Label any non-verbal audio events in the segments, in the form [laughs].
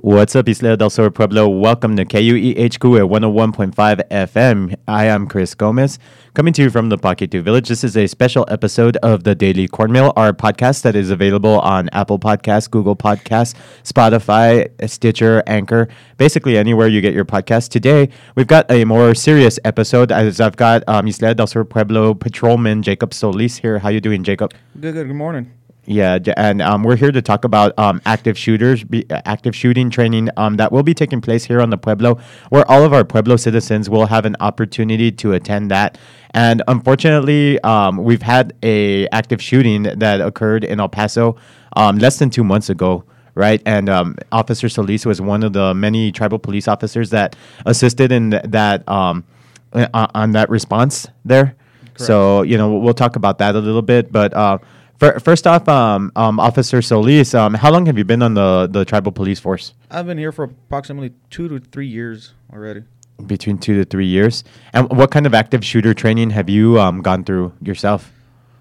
What's up, Ysleta del Sur Pueblo? Welcome to KUEHQ at 101.5 FM. I am Chris Gomez, coming to you from the Paquitu Village. This is a special episode of the Daily Cornmeal, our podcast that is available on Apple Podcasts, Google Podcasts, Spotify, Stitcher, Anchor, basically anywhere you get your podcast. Today, we've got a more serious episode as I've got um, Ysleta del Sur Pueblo patrolman Jacob Solis here. How you doing, Jacob? Good, good. Good morning. Yeah, and um, we're here to talk about um, active shooters, be, uh, active shooting training um, that will be taking place here on the Pueblo, where all of our Pueblo citizens will have an opportunity to attend that. And unfortunately, um, we've had a active shooting that occurred in El Paso um, less than two months ago. Right, and um, Officer Solis was one of the many tribal police officers that assisted in th- that um, uh, on that response there. So you know we'll talk about that a little bit, but uh, first off, um, um, Officer Solis, um, how long have you been on the the tribal police force? I've been here for approximately two to three years already. Between two to three years. And what kind of active shooter training have you um, gone through yourself?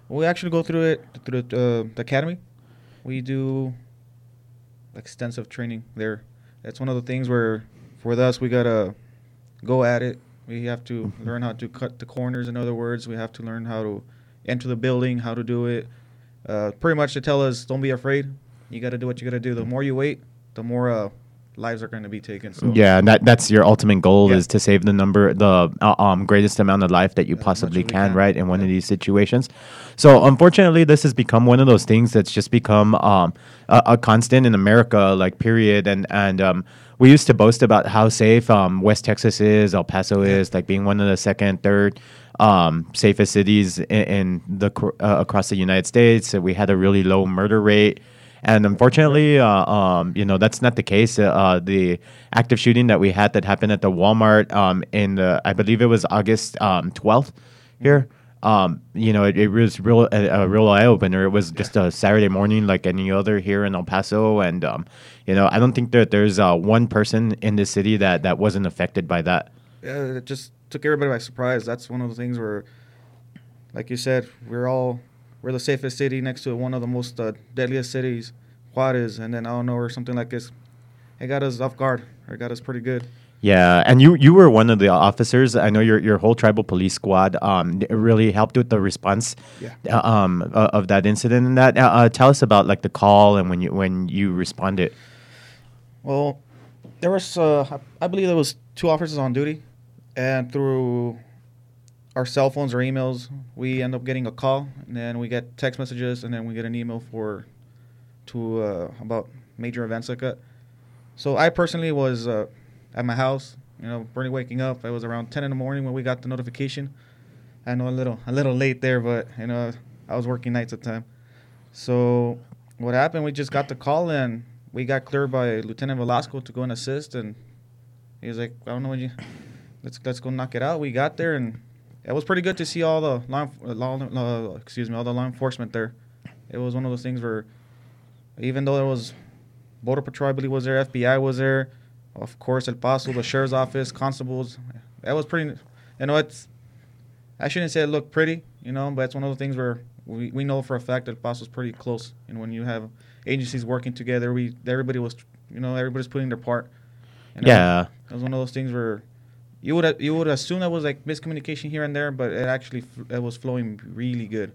We actually go through it through the, uh, the academy. We do extensive training there. That's one of the things where, for us, we gotta go at it. We have to learn how to cut the corners. In other words, we have to learn how to enter the building, how to do it. Uh, pretty much to tell us, don't be afraid. You gotta do what you gotta do. The more you wait, the more uh, lives are going to be taken. So Yeah, and that that's your ultimate goal Yeah. is to save the number, the uh, um greatest amount of life that you As possibly can, can. right? In one of these situations. So unfortunately, this has become one of those things that's just become um a, a constant in America, like period. And and um we used to boast about how safe um West Texas is, El Paso is, like being one of the second, third um safest cities in, in the uh, across the United States. We had a really low murder rate. And unfortunately, uh, um, you know, that's not the case. Uh, uh, the active shooting that we had that happened at the Walmart um, in the, I believe it was August um, 12th here. Um, you know, it, it was real a, a real eye opener. It was just a Saturday morning like any other here in El Paso, and um, you know, I don't think that there's uh, one person in the city that that wasn't affected by that. yeah, it just took everybody by surprise. That's one of the things where, like you said, we're all we're the safest city next to one of the most uh, deadliest cities, Juarez, and then I don't know or something like this. It got us off guard. It got us pretty good. Yeah, and you you were one of the officers. I know your your whole tribal police squad um really helped with the response Yeah. uh, um uh, of that incident and that. Uh, uh, tell us about like the call and when you when you responded. Well, there was uh, I believe there was two officers on duty, and through our cell phones or emails, we end up getting a call, and then we get text messages, and then we get an email for to uh, about major events like that. So I personally was uh, at my house, you know, Bernie waking up. It was around ten in the morning when we got the notification. I know a little a little late there, but you know I was working nights at the time. So what happened? We just got the call and we got cleared by Lieutenant Velasco to go and assist, and he was like, "I don't know when you let's let's go knock it out." We got there, and it was pretty good to see all the law, uh, law uh, excuse me all the law enforcement there. It was one of those things where even though there was border patrol, I believe was there, FBI was there, of course El Paso, the sheriff's office, constables. That was pretty. You know, it's I shouldn't say it looked pretty, you know, but it's one of the things where we, we know for a fact that El Paso's pretty close. And when you have agencies working together, we everybody was, you know, everybody's putting their part. Know, Yeah, it was one of those things where you would you would assume that was like miscommunication here and there, but it actually it was flowing really good.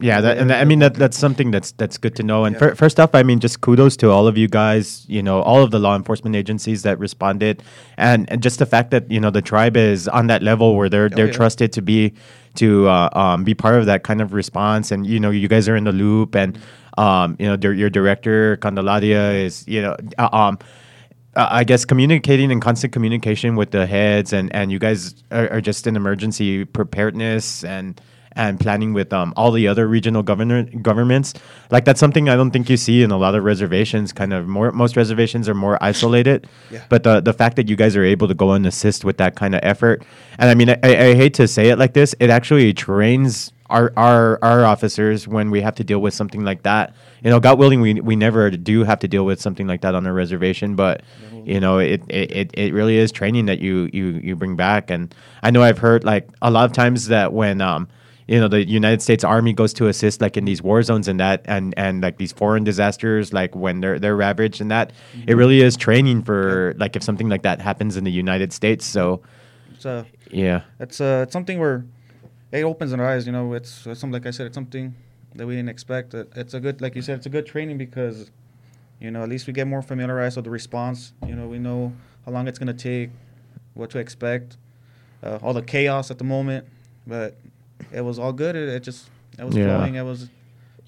Yeah, that, and I mean that that's something that's that's good to know. And Yeah. fir- first off, I mean just kudos to all of you guys. You know, all of the law enforcement agencies that responded, and, and just the fact that you know the tribe is on that level where they're Oh, they're yeah. trusted to be to uh, um, be part of that kind of response. And you know, you guys are in the loop, and um, you know, your director Candelaria is you know. Uh, um, uh, I guess communicating in constant communication with the heads, and, and you guys are, are just in emergency preparedness and and planning with um, all the other regional governor governments. Like that's something I don't think you see in a lot of reservations. Kind of more most reservations are more isolated, Yeah. but the the fact that you guys are able to go and assist with that kind of effort, and I mean I, I hate to say it like this, it actually trains our our our officers when we have to deal with something like that. You know, God willing, we we never do have to deal with something like that on a reservation, but you know, it, it, it, it really is training that you, you you bring back. And I know I've heard like a lot of times that when um you know the United States Army goes to assist like in these war zones and that and and like these foreign disasters like when they're they're ravaged and that it really is training for like if something like that happens in the United States so uh, yeah it's uh, it's something where it opens our eyes. You know, it's, it's something like I said, it's something that we didn't expect. It's a good, like you said, it's a good training because, you know, at least we get more familiarized with the response. You know, we know how long it's gonna take, what to expect, uh, all the chaos at the moment. But it was all good. It, it just it was Yeah. flowing. It was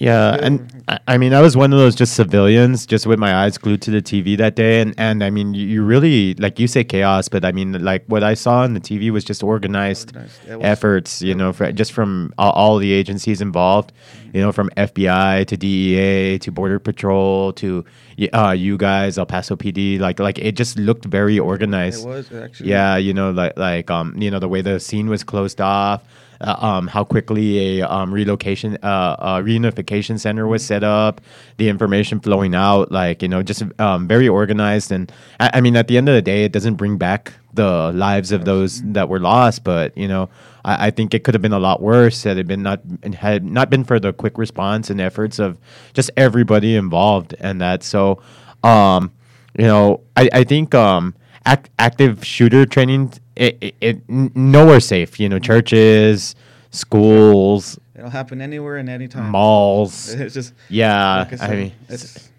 Yeah, and I, mean, I was one of those just civilians, just with my eyes glued to the TV that day, and and I mean, you, you really like you say chaos, but I mean, like what I saw on the TV was just organized, Organized. Was- efforts, you know, for, just from all, all the agencies involved, you know, from FBI to DEA to Border Patrol to uh, you guys, El Paso PD, like like it just looked very organized. it was actually Yeah, you know, like like um, you know, the way the scene was closed off, uh, um, how quickly a um relocation, uh, uh, reunification center was set up, the information flowing out, like you know, just um, very organized. And I, I mean, at the end of the day, it doesn't bring back the lives of those that were lost, but you know, I, I think it could have been a lot worse had it been not had not been for the quick response and efforts of just everybody involved, and that so. Um, you know, I, I think um, act, active shooter training, it, it, it nowhere safe. You know, churches, schools, it'll happen anywhere and anytime. malls. [laughs] It's just Yeah, like I, I, mean, it's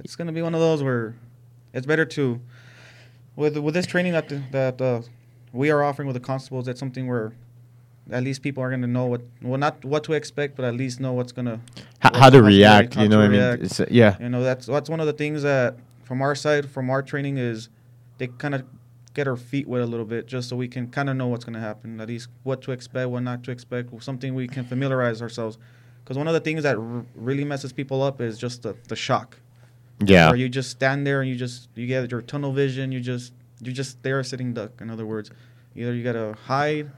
it's gonna be one of those where it's better to with with this training that the, that uh, we are offering with the constables. It's something where at least people are gonna know what well not what to expect, but at least know what's gonna h- what's how to react. how You know, what I mean. Uh, yeah, You know that's that's one of the things that from our side, from our training is they kind of get our feet wet a little bit, just so we can kind of know what's gonna happen. At least what to expect, what not to expect, something we can familiarize ourselves. Because one of the things that r- really messes people up is just the, the shock. yeah, Or you just stand there and you just you get your tunnel vision. You just you just there sitting duck. In other words, either you gotta hide,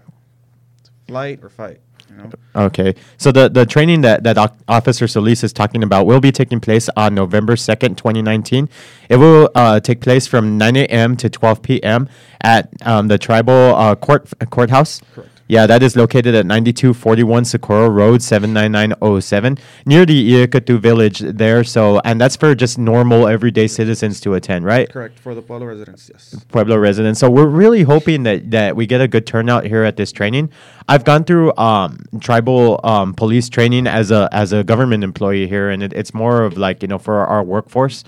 flight, or fight. You know. Okay, so the, the training that, that Officer Solis is talking about will be taking place on November 2nd, 2019. It will uh, take place from 9 a.m. to 12 p.m. at um, the Tribal uh, court Courthouse. Correct. Yeah, that is located at 9241 Socorro Road, 79907, near the Iacatu village there. So, and that's for just normal, everyday citizens to attend, right? Correct for the Pueblo residents. Yes. Pueblo residents. So we're really hoping that that we get a good turnout here at this training. I've gone through um, tribal um, police training as a as a government employee here, and it, it's more of like you know for our workforce,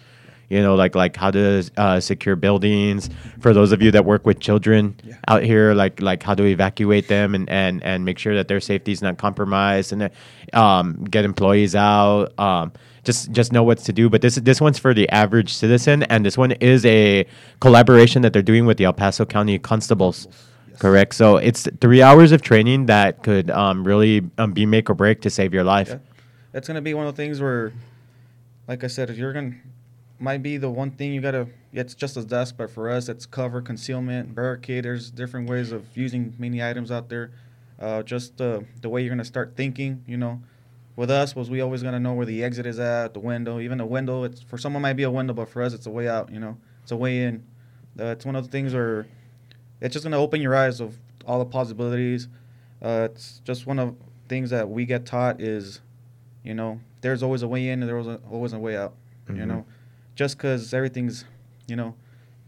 you know, like like how to uh, secure buildings. For those of you that work with children Yeah. out here, like like how to evacuate them and and and make sure that their safety is not compromised, and uh, um, get employees out. Um, just just know what to do. But this this one's for the average citizen, and this one is a collaboration that they're doing with the El Paso County Constables. Yes. Correct. So it's three hours of training that could um, really um, be make or break to save your life. Yeah. It's gonna be one of the things where, like I said, if you're gonna might be the one thing you gotta. It's just as desk, but for us, it's cover, concealment, barricade. There's different ways of using many items out there. Uh, just uh, the way you're gonna start thinking. You know, with us, was we always gonna know where the exit is at, the window. Even a window, it's for someone might be a window, but for us, it's a way out. You know, it's a way in. Uh, it's one of the things where it's just gonna open your eyes of all the possibilities. Uh, it's just one of things that we get taught is, you know, there's always a way in and there's always a way out. You Mhm. know, just because everything's, you know,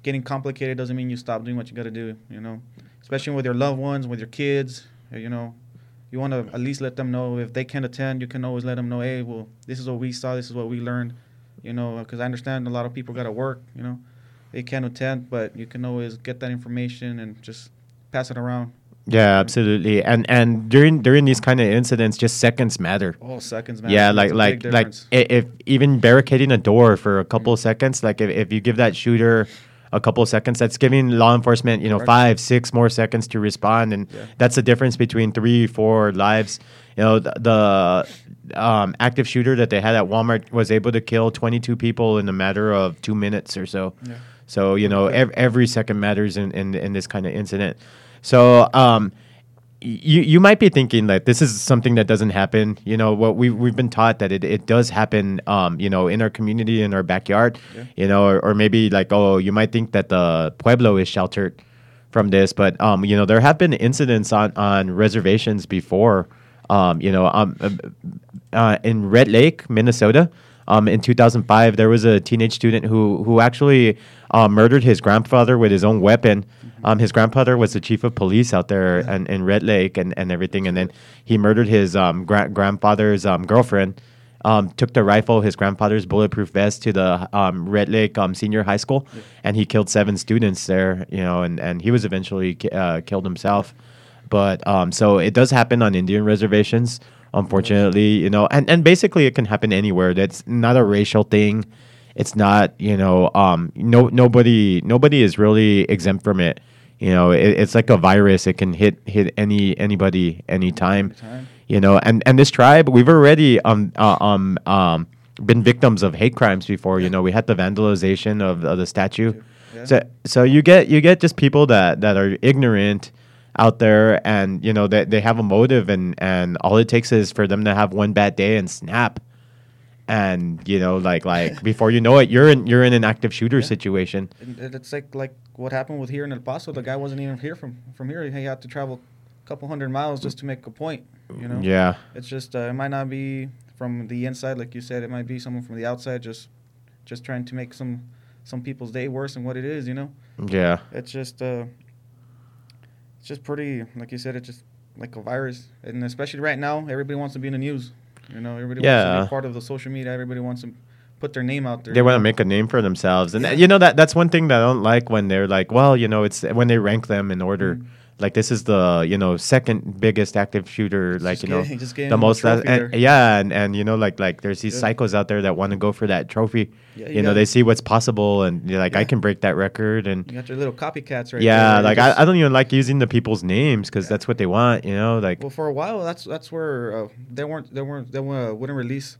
getting complicated doesn't mean you stop doing what you got to do. You know, especially with your loved ones, with your kids. uh, You know, you want to at least let them know if they can't attend. You can always let them know, hey, well, this is what we saw. This is what we learned. You know, because I understand a lot of people got to work. You know, they can't attend, but you can always get that information and just pass it around. Yeah, absolutely. And and during during these kind of incidents, just seconds matter. Oh, seconds, man. yeah, like like like if even barricading a door for a couple of seconds, like if, if you give that shooter a couple of seconds, that's giving law enforcement, you know, Correct. five, six more seconds to respond, and Yeah. that's the difference between three, four lives. You know, the, the um, active shooter that they had at Walmart was able to kill 22 people in a matter of two minutes or so. Yeah. So you know, ev- every second matters in, in in this kind of incident. So um, you you might be thinking that this is something that doesn't happen. You know, what we we've been taught that it, it does happen. Um, you know, in our community, in our backyard. Yeah. You know, or, or maybe like oh, you might think that the pueblo is sheltered from this, but um, you know, there have been incidents on on reservations before. Um, you know, um, uh, uh, in Red Lake, Minnesota, um, in 2005, there was a teenage student who who actually uh, murdered his grandfather with his own weapon. Um, his grandfather was the chief of police out there and, in Red Lake and, and everything, and then he murdered his um, gra- grandfather's um, girlfriend. Um, took the rifle, his grandfather's bulletproof vest, to the um, Red Lake um, Senior High School, and he killed seven students there. You know, and, and he was eventually ki- uh, killed himself. But um, so it does happen on Indian reservations, unfortunately. You know, and and basically it can happen anywhere. That's not a racial thing. It's not. You know, um, no nobody nobody is really exempt from it. You know, it, it's like a virus. It can hit hit any anybody anytime. Anytime. You know, and and this tribe, we've already um uh, um um been victims of hate crimes before. You know, we had the vandalization of, of the statue. Yeah. So so you get you get just people that that are ignorant out there and you know that they, have a motive and and all it takes is for them to have one bad day and snap and you know like like [laughs] before you know it you're in you're in an active shooter Yeah. situation And it's like like what happened with here in El Paso. The guy wasn't even here from from here. He had to travel a couple hundred miles just to make a point. You know. yeah It's just uh, it might not be from the inside, like you said. It might be someone from the outside, just just trying to make some some people's day worse than what it is. You know. yeah It's just uh, it's just pretty, like you said. It's just like a virus, and especially right now, everybody wants to be in the news. You know, everybody wants to be part of the social media. Everybody wants to put their name out there. they want to make a name for themselves and Yeah. you know that that's one thing that i don't like when they're like well you know it's when they rank them in order Mhm. Like this is the you know second biggest active shooter like Just you know getting- the most that, and, yeah and, and you know like like there's these Yeah. psychos out there that want to go for that trophy Yeah, you know got- they see what's possible and you're like i can break that record and You got your little copycats right yeah like I, I don't even like using the people's names because Yeah. that's what they want you know like Well, for a while, that's that's where uh, they weren't they weren't they uh, wouldn't release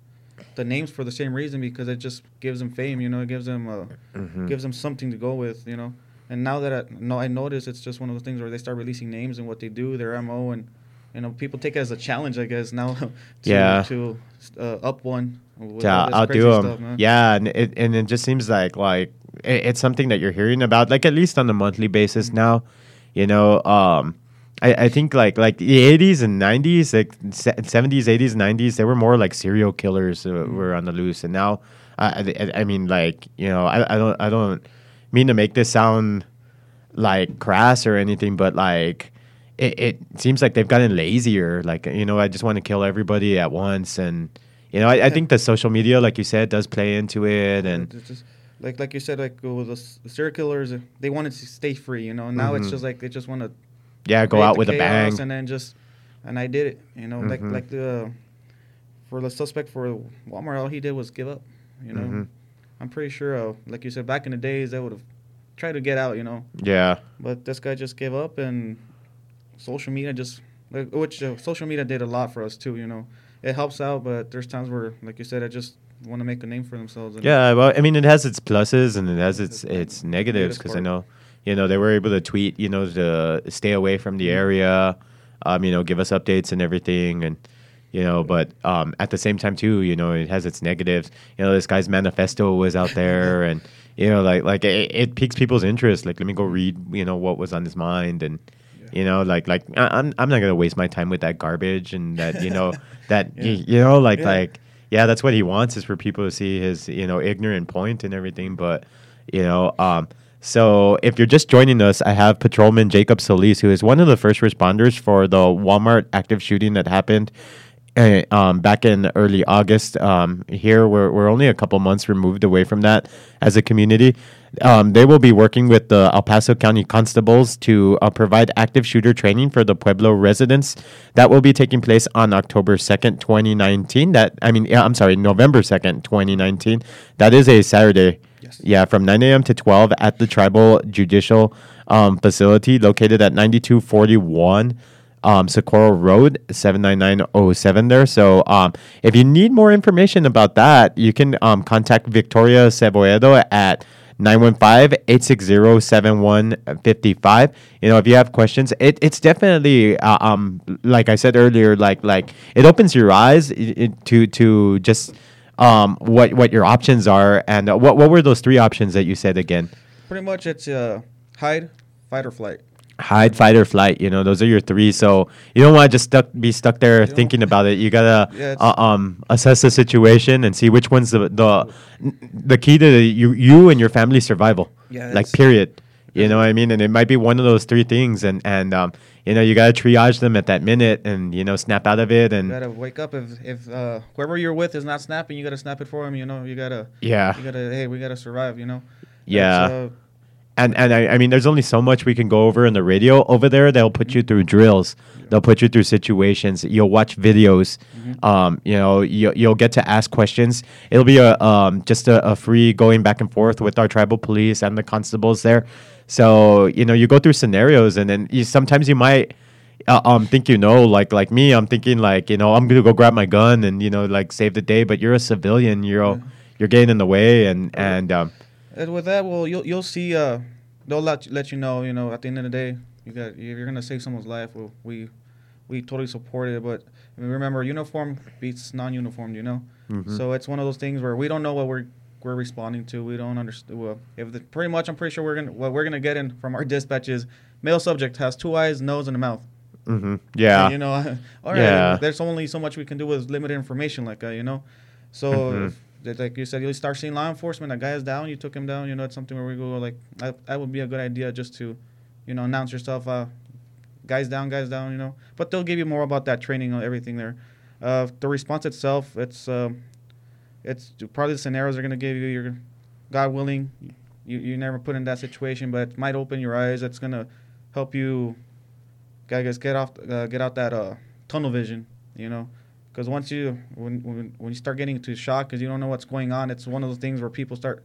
the names for the same reason because it just gives them fame. You know, it gives them uh, mhm. gives them something to go with. You know, and now that I, no, I notice it's just one of those things where they start releasing names and what they do, their mo, and you know, people take it as a challenge, I guess now. [laughs] to, Yeah. To uh, up one. Yeah, this outdo them. stuff, yeah, and it and it just seems like like it, it's something that you're hearing about, like at least on a monthly basis Mm-hmm. now. You know, um, I, I think like like the 80s and 90s, like 70s, 80s, 90s, they were more like serial killers uh, Mm-hmm. were on the loose, and now I, I, I mean like you know I, I don't I don't mean to make this sound like crass or anything, but like. It, it seems like they've gotten lazier. Like you know, I just want to kill everybody at once, and you know, I, I think the social media, like you said, does play into it, and It's just, like like you said, like with the, serial killers, uh, they wanted to stay free. You know, now it's Mhm. just like they just want to yeah, go out with a bang. and then just and I did it. You know, Mhm. like like the for the suspect for Walmart, all he did was give up. You know, Mhm. I'm pretty sure, uh, like you said, back in the days, they would have tried to get out. You know, Yeah, but this guy just gave up, and social media just like which uh, social media did a lot for us too. You know, it helps out, but there's times where, like you said, I just want to make a name for themselves. And yeah. Well, I mean, it has its pluses and it has its its negatives because I know, you know, they were able to tweet, you know, to stay away from Mm-hmm. the area, um, you know, give us updates and everything, and you know, but um, at the same time too, you know, it has its negatives. You know, this guy's manifesto was out [laughs] there, and you know, like like it, it piques people's interest. Like, let me go read, you know, what was on his mind, and you know, like like I- I'm I'm not gonna waste my time with that garbage and that you know [laughs] that Yeah. y- you know like Yeah. like yeah, that's what he wants is for people to see his you know ignorant point and everything. But you know, um, so if you're just joining us, I have Patrolman Jacob Solis, who is one of the first responders for the Walmart active shooting that happened. Uh, Um, back in early August, um, here we're, we're only a couple months removed away from that as a community. Um, they will be working with the El Paso County Constables to uh, provide active shooter training for the Pueblo residents. That will be taking place on October 2nd, 2019. That I mean, yeah, I'm sorry, November 2nd, 2019. That is a Saturday. Yes. Yeah, from 9 a.m. to 12 at the Tribal Judicial um, Facility located at 9241 um, Socorro Road, 79907 there. So um, if you need more information about that, you can um, contact Victoria Ceboedo at 915-860-7155. You know, if you have questions, it, it's definitely, uh, um, like I said earlier, like like it opens your eyes to to just um, what what your options are. And uh, what, what were those three options that you said again? pretty much it's uh, hide, fight, or flight. Hide, fight, or flight. You know, those are your three. So you don't want to just stuck be stuck there You thinking [laughs] about it. You gotta Yeah, uh, um assess the situation and see which one's the the the key to you you and your family's survival. Yeah, like period. You know what I mean? And it might be one of those three things, and and um, you know you gotta triage them at that minute, and you know snap out of it, You and gotta wake up if if uh, whoever you're with is not snapping, you gotta snap it for him. You know, you gotta yeah, you gotta hey, we gotta survive. You know. yeah. And and I, I mean, there's only so much we can go over in the radio. Over there, they'll put you through drills. They'll put you through situations. You'll watch videos. Um, you know, you, you'll get to ask questions. It'll be a um, just a, a free going back and forth with our tribal police and the constables there. So you know, you go through scenarios, and then you, sometimes you might uh, um think you know, like like me, I'm thinking like you know, I'm gonna go grab my gun and you know like save the day. But you're a civilian. You're you're getting in the way, and and um, And with that, well, you'll you'll see. Uh, they'll let you, let you know. You know, at the end of the day, you got if you're gonna save someone's life. Well, we we totally support it. But I mean, remember, uniform beats non-uniform. You know, Mhm. so it's one of those things where we don't know what we're we're responding to. We don't understand. Well, if the, pretty much, I'm pretty sure we're gonna what we're gonna get in from our [laughs] dispatch is male subject has two eyes, nose, and a mouth. mhm, yeah. And, you know, [laughs] all right. Yeah. There's only so much we can do with limited information, like uh, you know. So, Mhm. if- that- like you said, you start seeing law enforcement. A guy is down. You took him down. You know, it's something where we go like that. That would be a good idea just to, you know, announce yourself. Uh, guys down, guys down. You know, but they'll give you more about that training and everything there. Uh, the response itself, it's um, it's probably the scenarios they're gonna give you. You're, God willing, you you never put in that situation, but it might open your eyes. It's gonna help you guys get off uh, get out that uh, tunnel vision you know because once you when, when when you start getting into shock because you don't know what's going on it's one of those things where people start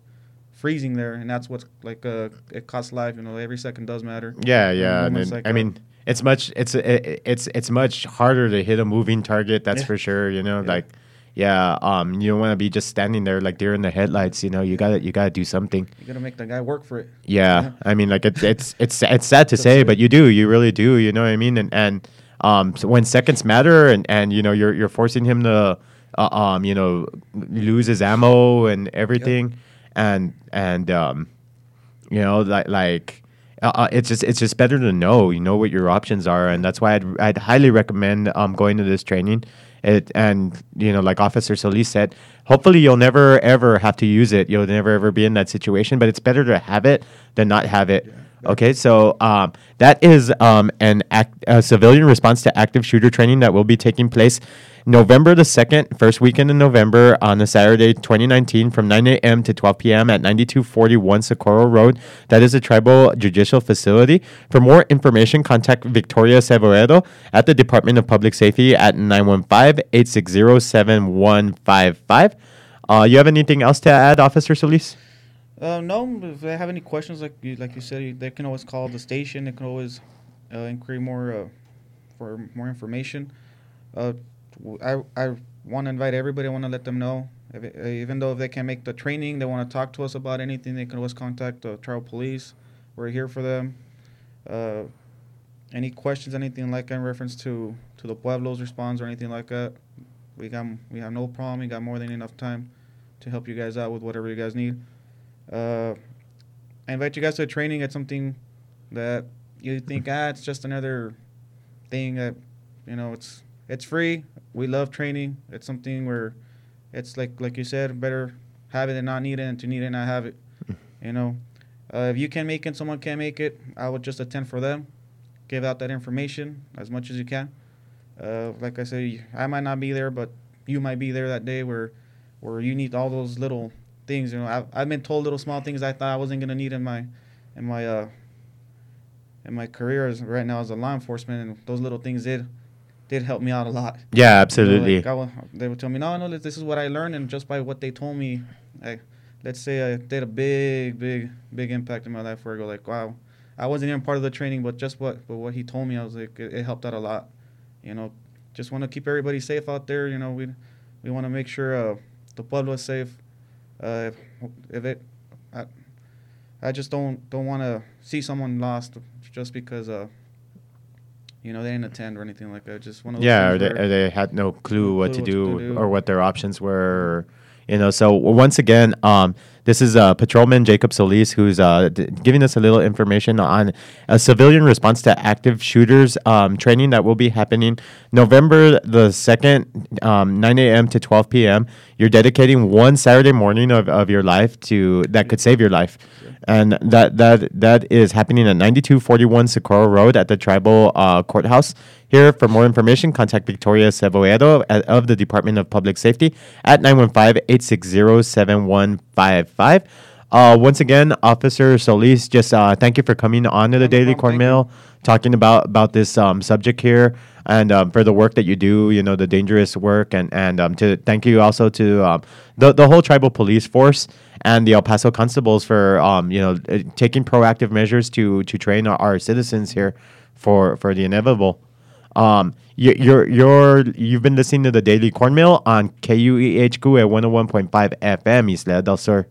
freezing there and that's what's like uh, it costs life you know every second does matter Yeah, yeah. And moments then, like, I mean, it's much it's it, it's it's much harder to hit a moving target. That's Yeah. for sure. You know, Yeah. like yeah. Um, you don't want to be just standing there like deer in the headlights. You know, you gotta you gotta do something. you gotta make the guy work for it Yeah, Yeah. I mean, like it's it's it's it's sad to say, but you do, you really do. You know what I mean? And and um, so when seconds matter, and and you know, you're you're forcing him to uh, um, you know, lose his ammo and everything, and and um, you know, like like. Uh, uh, it's just it's just better to know you know what your options are. And that's why I'd, I'd highly recommend um, going to this training. It and you know like officer solis said hopefully you'll never ever have to use it. You'll never ever be in that situation but it's better to have it than not have it okay so um, that is um, an act, a civilian response to active shooter training that will be taking place November the 2nd, first weekend in November on a Saturday 2019 from 9 a.m. to 12 p.m. at 9241 Socorro Road. That is a tribal judicial facility. For more information, contact Victoria Severedo at the Department of Public Safety at 915-860-7155. Uh, you have anything else to add, Officer Solis? Uh, no if they have any questions like you like you said they can always call the station they can always uh, inquire more uh, for more information uh, I, I want to invite everybody. I want to let them know. If uh, even though if they can't make the training, they want to talk to us about anything. They can always contact the tribal police. We're here for them. Uh, any questions, anything like that in reference to to the pueblos response or anything like that, we got we have no problem. We got more than enough time to help you guys out with whatever you guys need. Uh, I invite you guys to a training at something that you think ah it's just another thing that you know it's it's free. We love training. It's something where it's like like you said, better have it and not need it, and to need it and not have it. You know, uh, if you can make it, someone can make it. I would just attend for them, give out that information as much as you can. Uh, like I say, I might not be there, but you might be there that day where where you need all those little things. You know, I've, I've been told little small things I thought I wasn't gonna need in my in my uh in my career as right now as a law enforcement, and those little things did did help me out a lot. Yeah, You know, absolutely. like, I they would tell me, no, no, this is what I learned, and just by what they told me, I, let's say I did a big, big, big impact in my life. Where I go like, wow, I wasn't even part of the training, but just what, but what he told me, I was like, it, it helped out a lot. You know, just want to keep everybody safe out there. You know, we we want to make sure uh, the pueblo is safe. Uh, if, if it, I, I just don't don't want to see someone lost just because uh, you know, they didn't attend or anything like that. Just one of those yeah, or they, or they had no clue No what clue to what to do do. or what their options were. You know, so once again, um, this is uh, Patrolman Jacob Solis who's uh, d- giving us a little information on a civilian response to active shooters um, training that will be happening November the 2nd, um, 9 a.m. to 12 p.m. You're dedicating one Saturday morning of, of your life to that could save your life. And that, that that is happening at 9241 Socorro Road at the Tribal uh, Courthouse. Here, for more information, contact Victoria Ceboedo at- of the Department of Public Safety at 915-860-7155. Uh, once again, Officer Solis, just uh, thank you for coming on to the Daily Cornmeal, talking about about this um, subject here, and um, for the work that you do, you know, the dangerous work, and and um, to thank you also to um, the the whole tribal police force and the El Paso constables for um, you know uh, taking proactive measures to to train our, our citizens here for for the inevitable. Um, you, you're you're you've been listening to the Daily Cornmeal on KUEHQ at 101.5 FM, Ysleta del Sur.